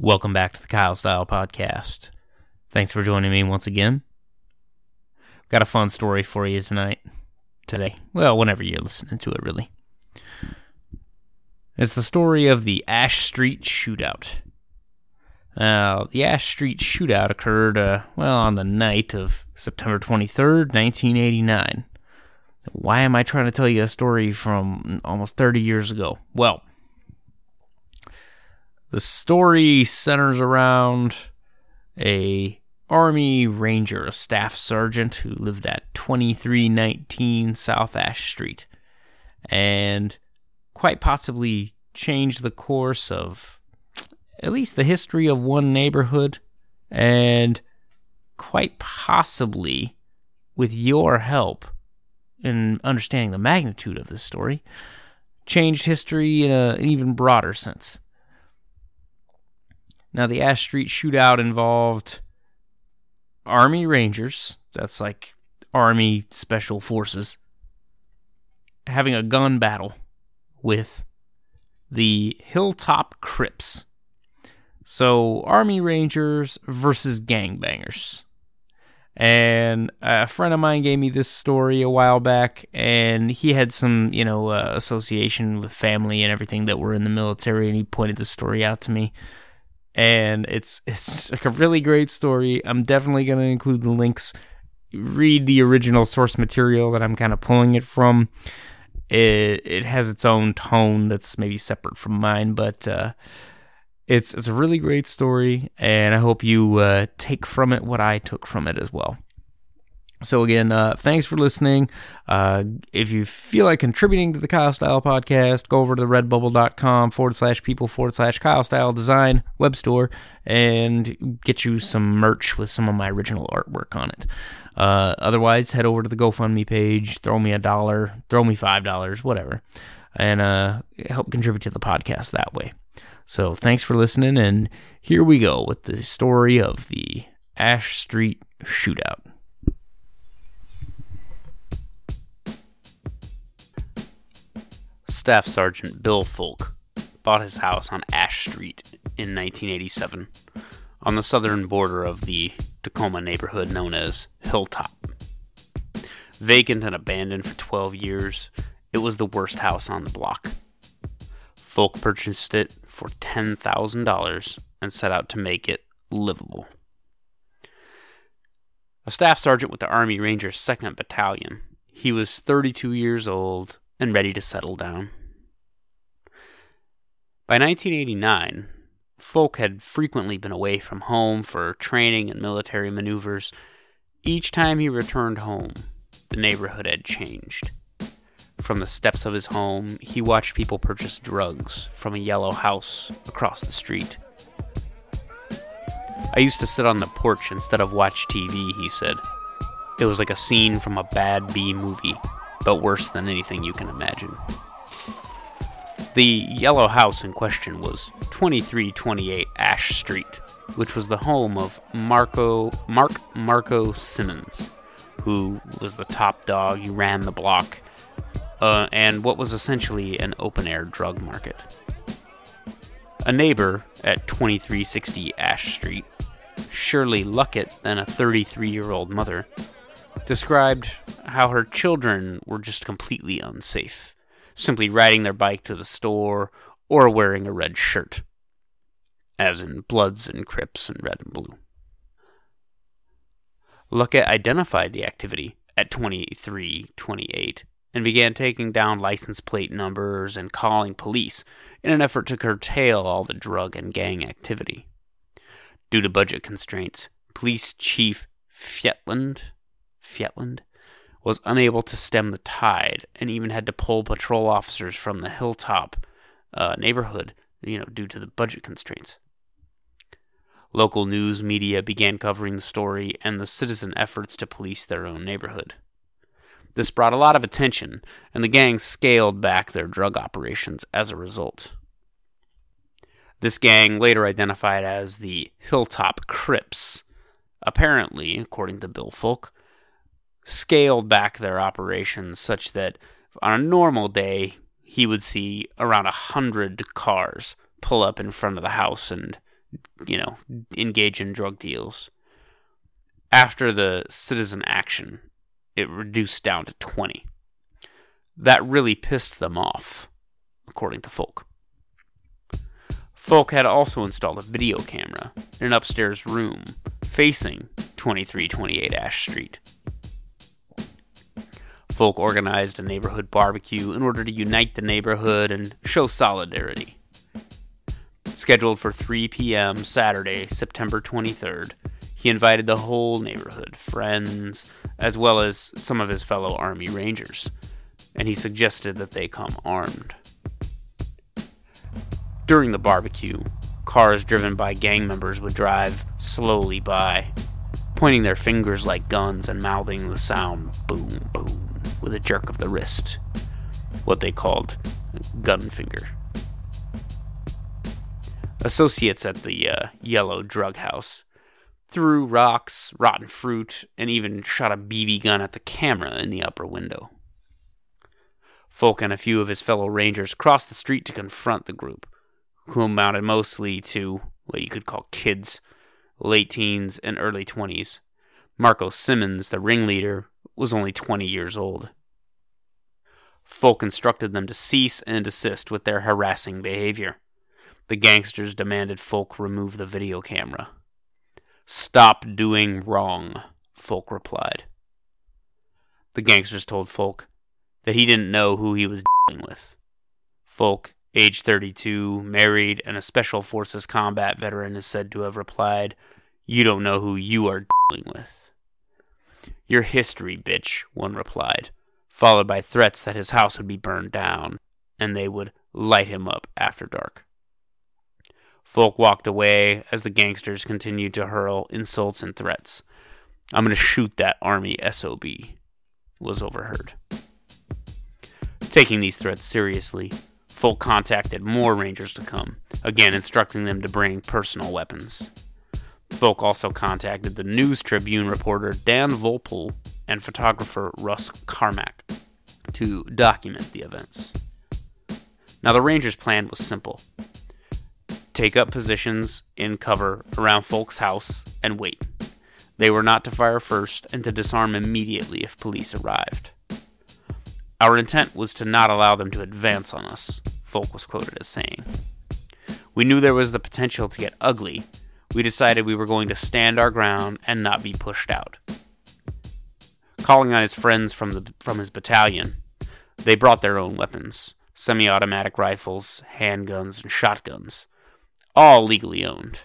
Welcome back to the Kyle Style Podcast. Thanks for joining me once again. Got a fun story for you tonight. Today. Well, whenever you're listening to it, really. It's the story of the Ash Street Shootout. Now, the Ash Street Shootout occurred, uh, well, on the night of September 23rd, 1989. Why am I trying to tell you a story from almost 30 years ago? Well, the story centers around a army ranger, a staff sergeant who lived at 2319 South Ash Street and quite possibly changed the course of at least the history of one neighborhood and quite possibly with your help in understanding the magnitude of this story changed history in a, an even broader sense. Now, the Ash Street shootout involved Army Rangers, that's like Army Special Forces, having a gun battle with the Hilltop Crips. So, Army Rangers versus gangbangers. And a friend of mine gave me this story a while back, and he had some, you know, uh, association with family and everything that were in the military, and he pointed the story out to me and it's it's like a really great story. I'm definitely going to include the links. Read the original source material that I'm kind of pulling it from. It it has its own tone that's maybe separate from mine, but uh, it's it's a really great story, and I hope you uh, take from it what I took from it as well. So again, uh, thanks for listening. Uh, if you feel like contributing to the Kyle Style podcast, go over to redbubble.com forward slash people forward slash Kyle Style design web store and get you some merch with some of my original artwork on it. Uh, otherwise, head over to the GoFundMe page, throw me a dollar, throw me five dollars, whatever, and uh, help contribute to the podcast that way. So thanks for listening, and here we go with the story of the Ash Street shootout. Staff Sergeant Bill Folk bought his house on Ash Street in 1987 on the southern border of the Tacoma neighborhood known as Hilltop. Vacant and abandoned for 12 years, it was the worst house on the block. Folk purchased it for $10,000 and set out to make it livable. A staff sergeant with the Army Rangers 2nd Battalion, he was 32 years old and ready to settle down. By 1989, Folk had frequently been away from home for training and military maneuvers. Each time he returned home, the neighborhood had changed. From the steps of his home, he watched people purchase drugs from a yellow house across the street. I used to sit on the porch instead of watch TV, he said. It was like a scene from a bad B movie but worse than anything you can imagine. The yellow house in question was 2328 Ash Street, which was the home of Marco Mark Marco Simmons, who was the top dog, he ran the block, uh, and what was essentially an open air drug market. A neighbor at 2360 Ash Street, Shirley Luckett, then a 33 year old mother, described how her children were just completely unsafe, simply riding their bike to the store or wearing a red shirt, as in Bloods and Crips and Red and Blue. Luckett identified the activity at 2328 and began taking down license plate numbers and calling police in an effort to curtail all the drug and gang activity. Due to budget constraints, Police Chief Fjetland Fjetland, was unable to stem the tide and even had to pull patrol officers from the hilltop uh, neighborhood, you know, due to the budget constraints. Local news media began covering the story and the citizen efforts to police their own neighborhood. This brought a lot of attention, and the gang scaled back their drug operations as a result. This gang, later identified as the Hilltop Crips, apparently, according to Bill Folk, scaled back their operations such that on a normal day he would see around a hundred cars pull up in front of the house and you know, engage in drug deals. After the citizen action, it reduced down to 20. That really pissed them off, according to Folk. Folk had also installed a video camera in an upstairs room facing 2328 Ash Street. Folk organized a neighborhood barbecue in order to unite the neighborhood and show solidarity. Scheduled for 3 p.m. Saturday, September 23rd, he invited the whole neighborhood, friends, as well as some of his fellow Army Rangers, and he suggested that they come armed. During the barbecue, cars driven by gang members would drive slowly by, pointing their fingers like guns and mouthing the sound boom, boom with a jerk of the wrist, what they called gun finger. Associates at the uh, yellow drug house threw rocks, rotten fruit, and even shot a BB gun at the camera in the upper window. Folk and a few of his fellow rangers crossed the street to confront the group, who amounted mostly to what you could call kids, late teens and early 20s. Marco Simmons, the ringleader, was only 20 years old. Folk instructed them to cease and desist with their harassing behavior. The gangsters demanded Folk remove the video camera. Stop doing wrong, Folk replied. The gangsters told Folk that he didn't know who he was dealing with. Folk, age 32, married, and a Special Forces combat veteran, is said to have replied, You don't know who you are dealing with. Your history, bitch, one replied, followed by threats that his house would be burned down and they would light him up after dark. Folk walked away as the gangsters continued to hurl insults and threats. I'm going to shoot that army SOB, was overheard. Taking these threats seriously, Folk contacted more Rangers to come, again instructing them to bring personal weapons. Folk also contacted the News Tribune reporter Dan Voelpel and photographer Russ Carmack to document the events. Now, the Rangers' plan was simple take up positions in cover around Folk's house and wait. They were not to fire first and to disarm immediately if police arrived. Our intent was to not allow them to advance on us, Folk was quoted as saying. We knew there was the potential to get ugly. We decided we were going to stand our ground and not be pushed out. Calling on his friends from, the, from his battalion, they brought their own weapons semi automatic rifles, handguns, and shotguns, all legally owned,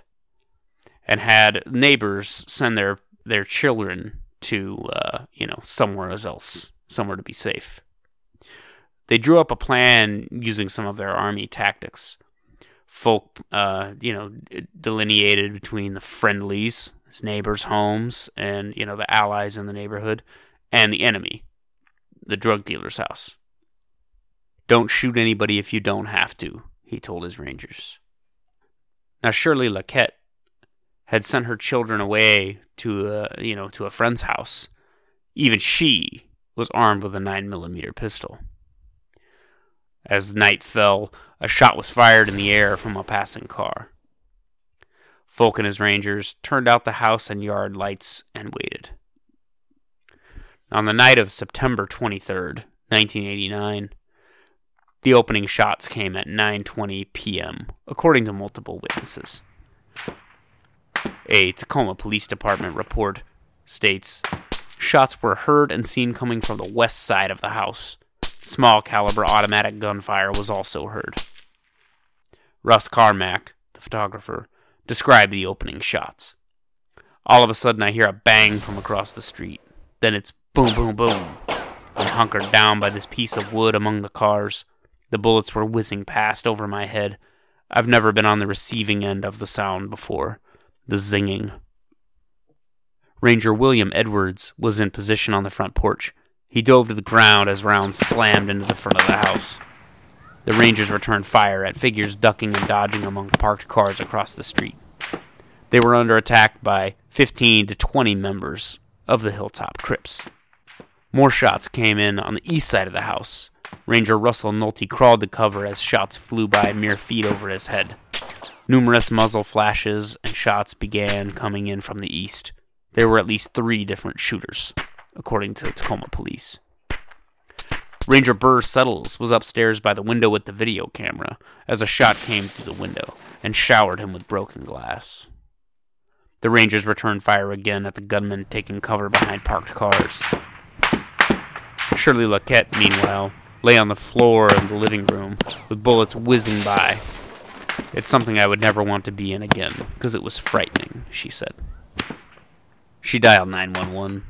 and had neighbors send their, their children to, uh, you know, somewhere else, somewhere to be safe. They drew up a plan using some of their army tactics. Folk, uh, you know, delineated between the friendlies, his neighbors' homes, and, you know, the allies in the neighborhood, and the enemy, the drug dealer's house. Don't shoot anybody if you don't have to, he told his rangers. Now Shirley Luckett had sent her children away to a, you know to a friend's house. Even she was armed with a 9 millimeter pistol. As night fell, a shot was fired in the air from a passing car. Folk and his rangers turned out the house and yard lights and waited. On the night of September 23rd, 1989, the opening shots came at 9:20 p.m., according to multiple witnesses. A Tacoma Police Department report states shots were heard and seen coming from the west side of the house. Small caliber automatic gunfire was also heard. Russ Carmack, the photographer, described the opening shots. All of a sudden, I hear a bang from across the street. Then it's boom, boom, boom. I'm hunkered down by this piece of wood among the cars. The bullets were whizzing past over my head. I've never been on the receiving end of the sound before. The zinging. Ranger William Edwards was in position on the front porch. He dove to the ground as rounds slammed into the front of the house. The Rangers returned fire at figures ducking and dodging among parked cars across the street. They were under attack by 15 to 20 members of the Hilltop Crips. More shots came in on the east side of the house. Ranger Russell Nolte crawled to cover as shots flew by mere feet over his head. Numerous muzzle flashes and shots began coming in from the east. There were at least three different shooters, according to the Tacoma police. Ranger Burr Settles was upstairs by the window with the video camera as a shot came through the window and showered him with broken glass. The Rangers returned fire again at the gunman taking cover behind parked cars. Shirley Luckett, meanwhile, lay on the floor of the living room with bullets whizzing by. It's something I would never want to be in again because it was frightening, she said. She dialed 911.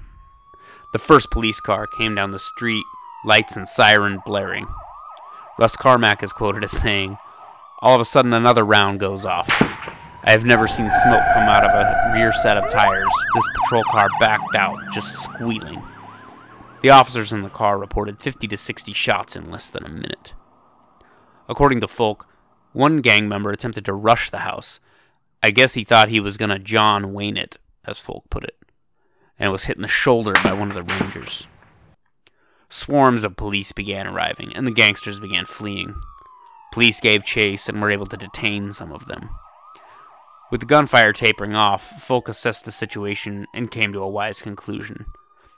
The first police car came down the street lights and siren blaring. Russ Carmack is quoted as saying, All of a sudden, another round goes off. I have never seen smoke come out of a rear set of tires. This patrol car backed out, just squealing. The officers in the car reported 50 to 60 shots in less than a minute. According to Folk, one gang member attempted to rush the house. I guess he thought he was going to John Wayne it, as Folk put it, and was hit in the shoulder by one of the Rangers. Swarms of police began arriving, and the gangsters began fleeing. Police gave chase and were able to detain some of them. With the gunfire tapering off, Folk assessed the situation and came to a wise conclusion.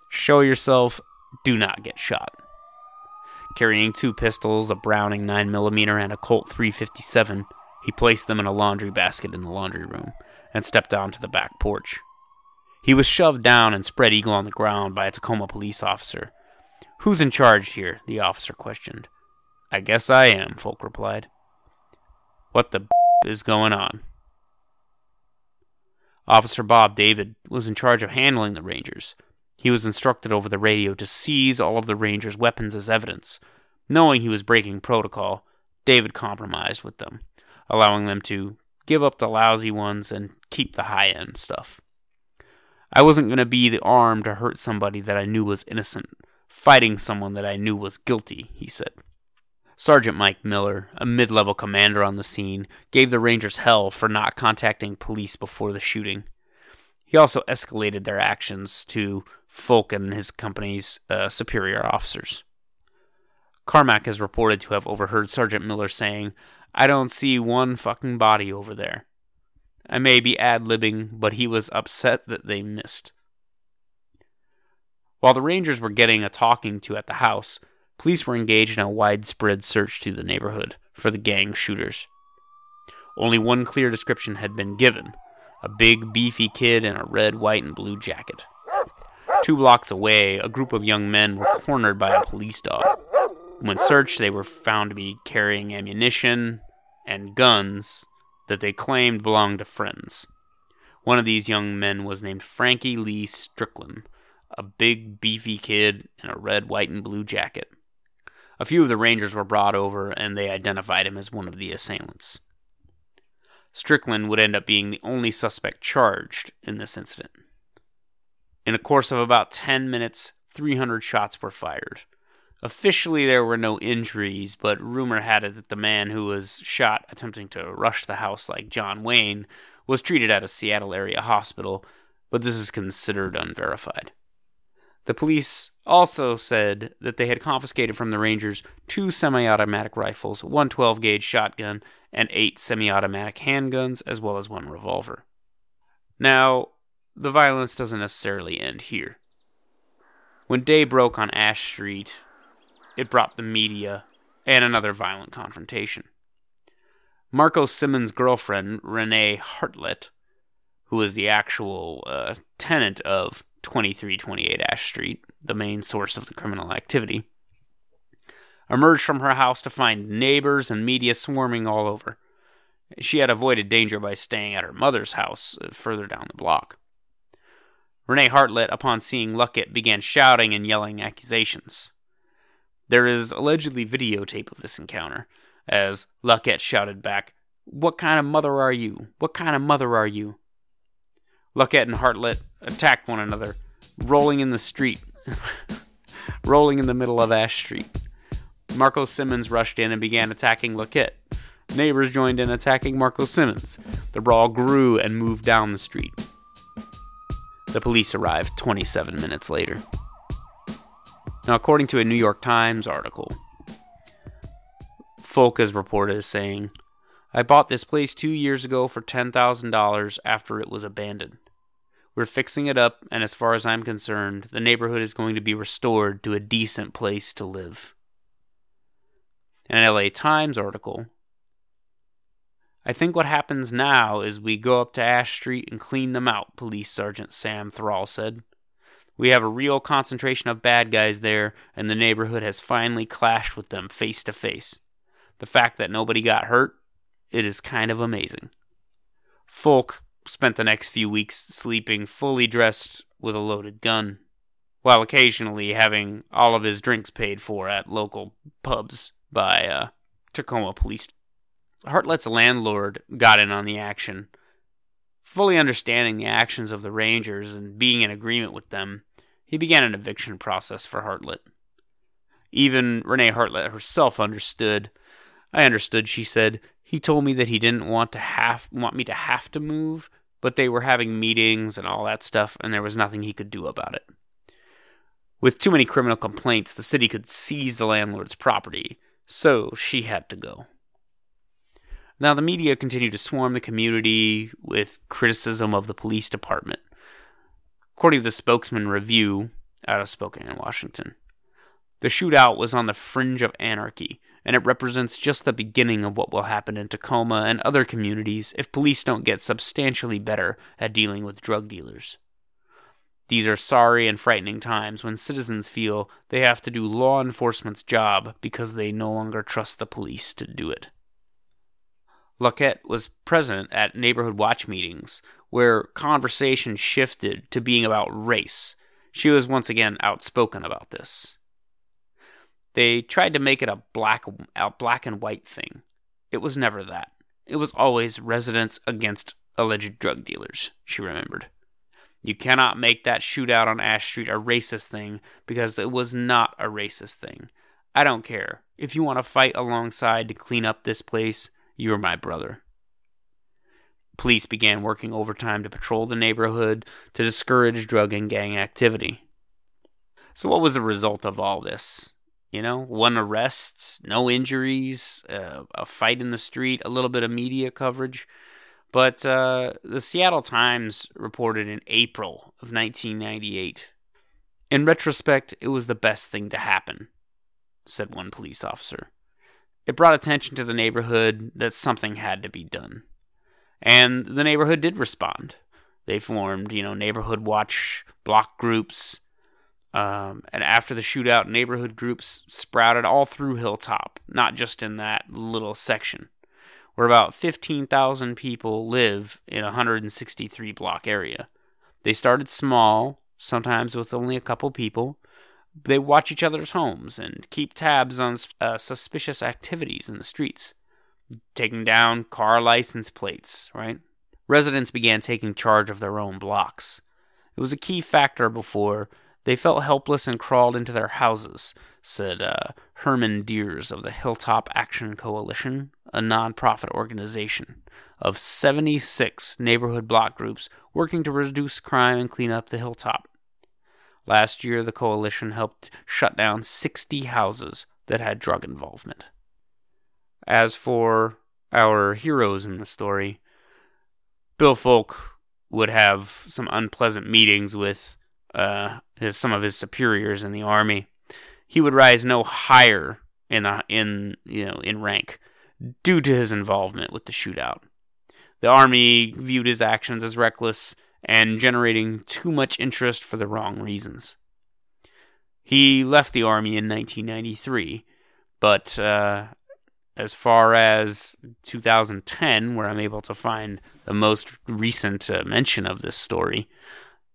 Show yourself, do not get shot. Carrying two pistols, a Browning 9mm, and a Colt 357, he placed them in a laundry basket in the laundry room and stepped onto the back porch. He was shoved down and spread eagle on the ground by a Tacoma police officer Who's in charge here? the officer questioned. I guess I am, Folk replied. What the b- is going on? Officer Bob David was in charge of handling the Rangers. He was instructed over the radio to seize all of the Rangers' weapons as evidence. Knowing he was breaking protocol, David compromised with them, allowing them to give up the lousy ones and keep the high end stuff. I wasn't going to be the arm to hurt somebody that I knew was innocent, fighting someone that I knew was guilty, he said. Sergeant Mike Miller, a mid level commander on the scene, gave the Rangers hell for not contacting police before the shooting. He also escalated their actions to Folk and his company's uh, superior officers. Carmack is reported to have overheard Sergeant Miller saying, I don't see one fucking body over there. I may be ad libbing, but he was upset that they missed. While the Rangers were getting a talking to at the house, police were engaged in a widespread search through the neighborhood for the gang shooters. Only one clear description had been given a big, beefy kid in a red, white, and blue jacket. Two blocks away, a group of young men were cornered by a police dog. When searched, they were found to be carrying ammunition and guns that they claimed belonged to friends. One of these young men was named Frankie Lee Strickland, a big, beefy kid in a red, white, and blue jacket. A few of the Rangers were brought over, and they identified him as one of the assailants. Strickland would end up being the only suspect charged in this incident. In a course of about 10 minutes, 300 shots were fired. Officially, there were no injuries, but rumor had it that the man who was shot attempting to rush the house like John Wayne was treated at a Seattle area hospital, but this is considered unverified. The police also said that they had confiscated from the Rangers two semi automatic rifles, one 12 gauge shotgun, and eight semi automatic handguns, as well as one revolver. Now, the violence doesn't necessarily end here. When day broke on Ash Street, it brought the media and another violent confrontation. Marco Simmons' girlfriend, Renee Hartlett, who was the actual uh, tenant of 2328 Ash Street, the main source of the criminal activity, emerged from her house to find neighbors and media swarming all over. She had avoided danger by staying at her mother's house uh, further down the block. Renee Hartlett, upon seeing Luckett, began shouting and yelling accusations. There is allegedly videotape of this encounter, as Luckett shouted back, What kind of mother are you? What kind of mother are you? Luckett and Hartlett attacked one another, rolling in the street, rolling in the middle of Ash Street. Marco Simmons rushed in and began attacking Luckett. Neighbors joined in attacking Marco Simmons. The brawl grew and moved down the street. The police arrived 27 minutes later. Now, according to a New York Times article, Folk is reported as saying, I bought this place two years ago for $10,000 after it was abandoned. We're fixing it up, and as far as I'm concerned, the neighborhood is going to be restored to a decent place to live. An LA Times article. I think what happens now is we go up to Ash Street and clean them out, Police Sergeant Sam Thrall said. We have a real concentration of bad guys there, and the neighborhood has finally clashed with them face to face. The fact that nobody got hurt, it is kind of amazing. Folk spent the next few weeks sleeping fully dressed with a loaded gun, while occasionally having all of his drinks paid for at local pubs by uh, Tacoma police. Hartlett's landlord got in on the action. Fully understanding the actions of the Rangers and being in agreement with them, he began an eviction process for Hartlett. Even Renee Hartlett herself understood. I understood, she said. He told me that he didn't want to have want me to have to move, but they were having meetings and all that stuff, and there was nothing he could do about it. With too many criminal complaints, the city could seize the landlord's property, so she had to go. Now, the media continued to swarm the community with criticism of the police department. According to the Spokesman Review out of Spokane, Washington, the shootout was on the fringe of anarchy, and it represents just the beginning of what will happen in Tacoma and other communities if police don't get substantially better at dealing with drug dealers. These are sorry and frightening times when citizens feel they have to do law enforcement's job because they no longer trust the police to do it. Luckett was present at neighborhood watch meetings where conversation shifted to being about race. She was once again outspoken about this. They tried to make it a black, a black and white thing. It was never that. It was always residents against alleged drug dealers, she remembered. You cannot make that shootout on Ash Street a racist thing because it was not a racist thing. I don't care. If you want to fight alongside to clean up this place, you're my brother. Police began working overtime to patrol the neighborhood to discourage drug and gang activity. So, what was the result of all this? You know, one arrest, no injuries, uh, a fight in the street, a little bit of media coverage. But uh, the Seattle Times reported in April of 1998. In retrospect, it was the best thing to happen, said one police officer. It brought attention to the neighborhood that something had to be done. And the neighborhood did respond. They formed, you know, neighborhood watch block groups, um, and after the shootout, neighborhood groups sprouted all through Hilltop, not just in that little section, where about 15,000 people live in a 163 block area. They started small, sometimes with only a couple people. They watch each other's homes and keep tabs on uh, suspicious activities in the streets, taking down car license plates, right? Residents began taking charge of their own blocks. It was a key factor before they felt helpless and crawled into their houses, said uh, Herman Deers of the Hilltop Action Coalition, a nonprofit organization of 76 neighborhood block groups working to reduce crime and clean up the hilltop. Last year, the coalition helped shut down 60 houses that had drug involvement. As for our heroes in the story, Bill Folk would have some unpleasant meetings with uh, his, some of his superiors in the army, he would rise no higher in the, in you know in rank due to his involvement with the shootout. The army viewed his actions as reckless and generating too much interest for the wrong reasons. He left the army in 1993, but uh, as far as 2010, where I'm able to find the most recent uh, mention of this story,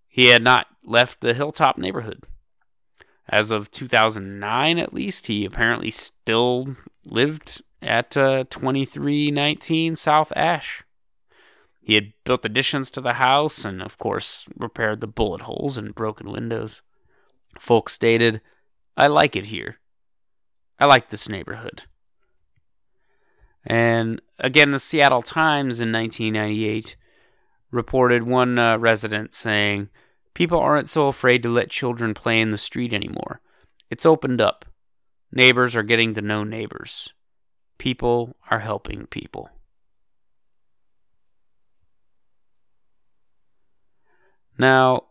he had not left the hilltop neighborhood. As of 2009, at least, he apparently still lived at uh, 2319 South Ash. He had built additions to the house and, of course, repaired the bullet holes and broken windows. Folk stated, I like it here. I like this neighborhood. And again, the Seattle Times in 1998 reported one uh, resident saying, People aren't so afraid to let children play in the street anymore. It's opened up. Neighbors are getting to know neighbors. People are helping people. Now,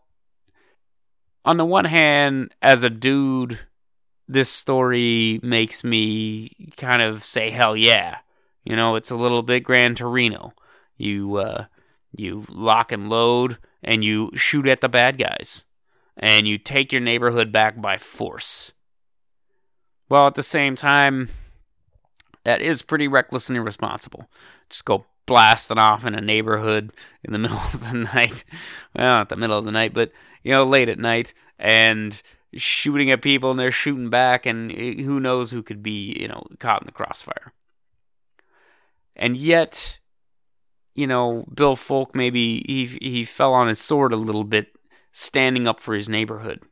on the one hand, as a dude, this story makes me kind of say, hell yeah. You know, it's a little bit Gran Torino. You, uh, you lock and load and you shoot at the bad guys and you take your neighborhood back by force. Well, at the same time, that is pretty reckless and irresponsible. Just go blasting off in a neighborhood in the middle of the night. Well, not the middle of the night, but you know, late at night and shooting at people and they're shooting back and eh, who knows who could be, you know, caught in the crossfire. And yet, you know, Bill Folk maybe he he fell on his sword a little bit standing up for his neighborhood.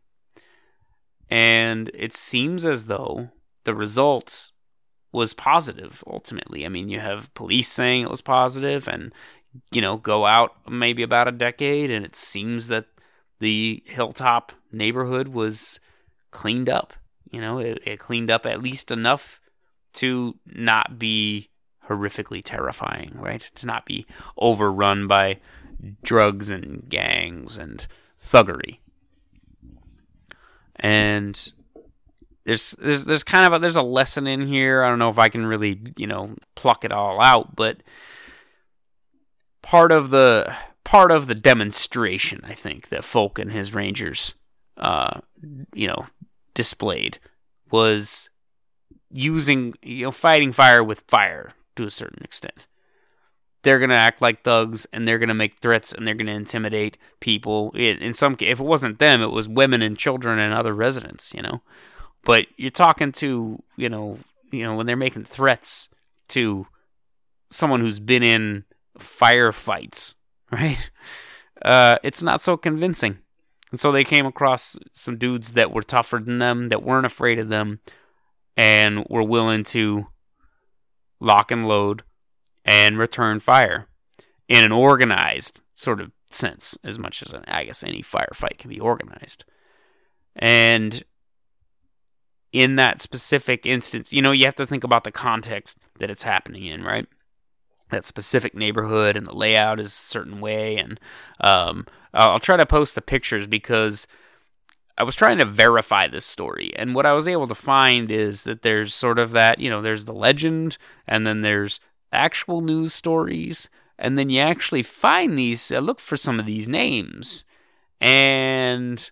And it seems as though the result was positive ultimately. I mean, you have police saying it was positive and you know, go out maybe about a decade and it seems that the hilltop neighborhood was cleaned up. You know, it, it cleaned up at least enough to not be horrifically terrifying, right? To not be overrun by drugs and gangs and thuggery. And there's there's there's kind of a, there's a lesson in here. I don't know if I can really you know pluck it all out, but part of the part of the demonstration, I think that Folk and his Rangers, uh, you know, displayed was using you know fighting fire with fire to a certain extent they're to act like thugs and they're to make threats and they're to intimidate people. In some if it wasn't them, it was women and children and other residents, you know. But you're talking to, you know, you know when they're making threats to someone who's been in firefights, right? Uh, it's not so convincing. And so they came across some dudes that were tougher than them, that weren't afraid of them, and were willing to lock and load and return fire in an organized sort of sense, as much as an, I guess any firefight can be organized. And in that specific instance, you know, you have to think about the context that it's happening in, right? That specific neighborhood and the layout is a certain way. And um, I'll try to post the pictures because I was trying to verify this story. And what I was able to find is that there's sort of that, you know, there's the legend and then there's actual news stories, and then you actually find these, look for some of these names, and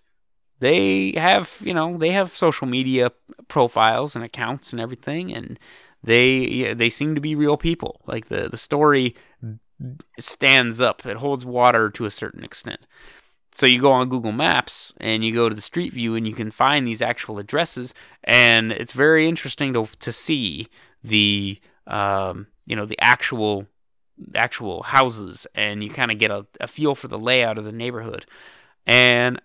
they have, you know, they have social media profiles and accounts and everything, and they they seem to be real people. Like the the story stands up, it holds water to a certain extent. So you go on Google Maps and you go to the Street View and you can find these actual addresses, and it's very interesting to to see the um, you know the actual actual houses and you kind of get a, a feel for the layout of the neighborhood and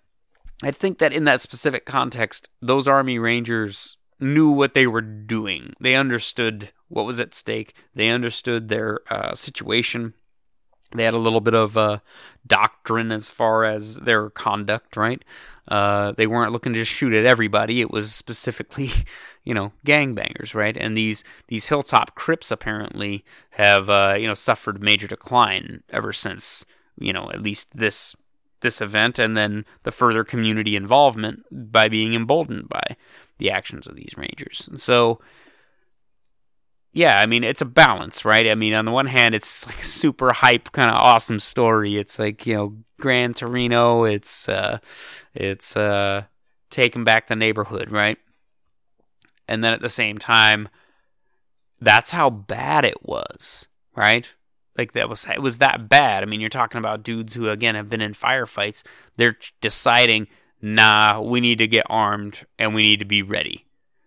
i think that in that specific context those army rangers knew what they were doing. They understood what was at stake. They understood their uh, situation. They had a little bit of uh, doctrine as far as their conduct right? Uh, they weren't looking to just shoot at everybody. It was specifically you know gangbangers, right? And these these hilltop Crips apparently have uh, you know suffered major decline ever since you know at least this this event, and then the further community involvement by being emboldened by the actions of these rangers. And so, yeah, I mean it's a balance, right? I mean on the one hand, it's like super hype, kind of awesome story. It's like you know Gran Torino. It's uh, it's uh, taking back the neighborhood, right? and then at the same time that's how bad it was right like that was it was that bad. I mean you're talking about dudes who again have been in firefights. They're deciding nah we need to get armed and we need to be ready.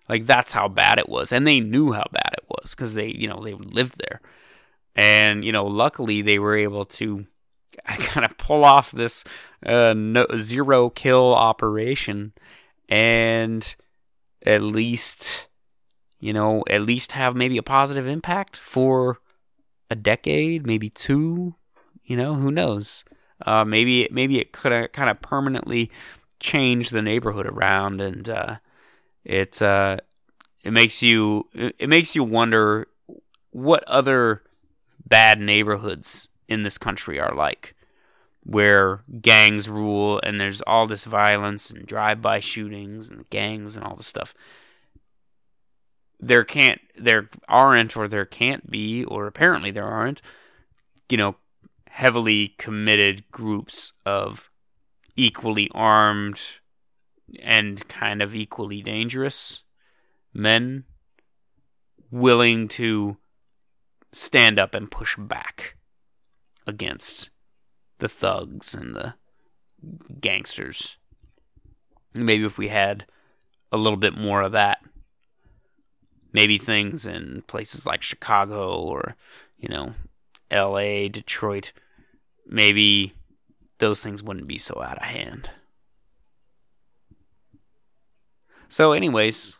Like that's how bad it was. And they knew how bad it was because they you know they lived there. And you know luckily they were able to kind of pull off this uh, no, zero kill operation and at least, you know, at least have maybe a positive impact for a decade, maybe two. You know, who knows? Uh, maybe maybe it could kind of permanently changed the neighborhood around, and uh, it uh, it makes you it makes you wonder what other bad neighborhoods in this country are like. where gangs rule and there's all this violence and drive-by shootings and gangs and all this stuff. There can't, there aren't, or there can't be, or apparently there aren't, you know, heavily committed groups of equally armed and kind of equally dangerous men willing to stand up and push back against the thugs and the gangsters. Maybe if we had a little bit more of that, maybe things in places like Chicago or, you know, LA, Detroit, maybe those things wouldn't be so out of hand. So, anyways,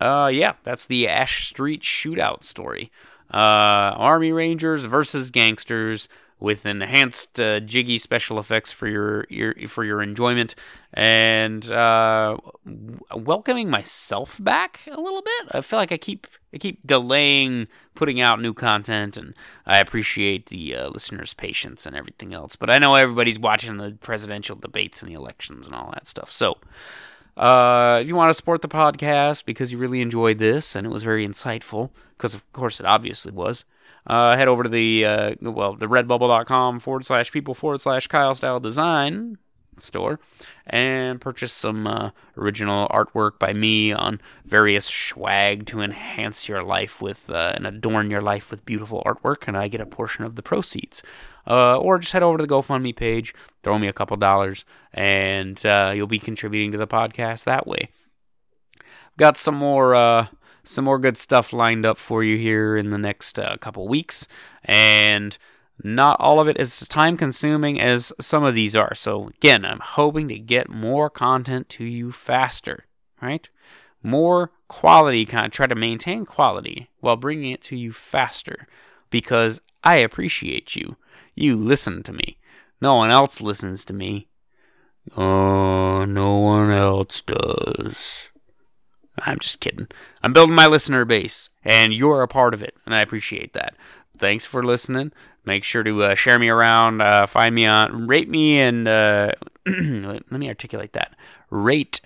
uh, yeah, that's the Ash Street shootout story. Uh, Army Rangers versus gangsters with enhanced uh, jiggy special effects for your, your for your enjoyment and uh, welcoming myself back a little bit. I feel like I keep I keep delaying putting out new content, and I appreciate the uh, listeners' patience and everything else. But I know everybody's watching the presidential debates and the elections and all that stuff, so. Uh, if you want to support the podcast because you really enjoyed this and it was very insightful, because of course it obviously was, uh, head over to the uh, well the redbubble.com forward slash people forward slash Kyle Style Design store and purchase some uh, original artwork by me on various swag to enhance your life with uh, and adorn your life with beautiful artwork, and I get a portion of the proceeds. Uh, or just head over to the GoFundMe page, throw me a couple dollars, and uh, you'll be contributing to the podcast that way. Got some more uh, some more good stuff lined up for you here in the next uh, couple weeks, and not all of it is time consuming as some of these are. So, again, I'm hoping to get more content to you faster, right? More quality content, try to maintain quality while bringing it to you faster because I appreciate you. You listen to me. No one else listens to me. Oh, no one else does. I'm just kidding. I'm building my listener base, and you're a part of it, and I appreciate that. Thanks for listening. Make sure to uh, share me around. Uh, find me on, rate me, and uh, let me articulate that. Rate.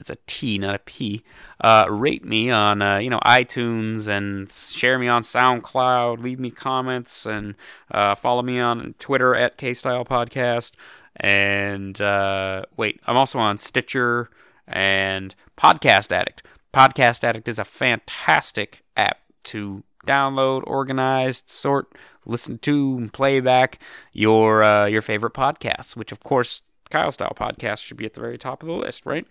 It's a T, not a P. Uh, rate me on, uh, you know, iTunes and share me on SoundCloud. Leave me comments and uh, follow me on Twitter at K Style Podcast. And wait, I'm also on Stitcher and Podcast Addict. Podcast Addict is a fantastic app to download, organize, sort, listen to, and play back your uh, your favorite podcasts. Which, of course, Kyle Style Podcast should be at the very top of the list, right?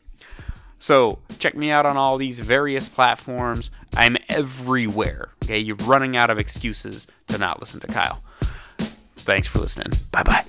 So check me out on all these various platforms. I'm everywhere. Okay, you're running out of excuses to not listen to Kyle. Thanks for listening. Bye bye.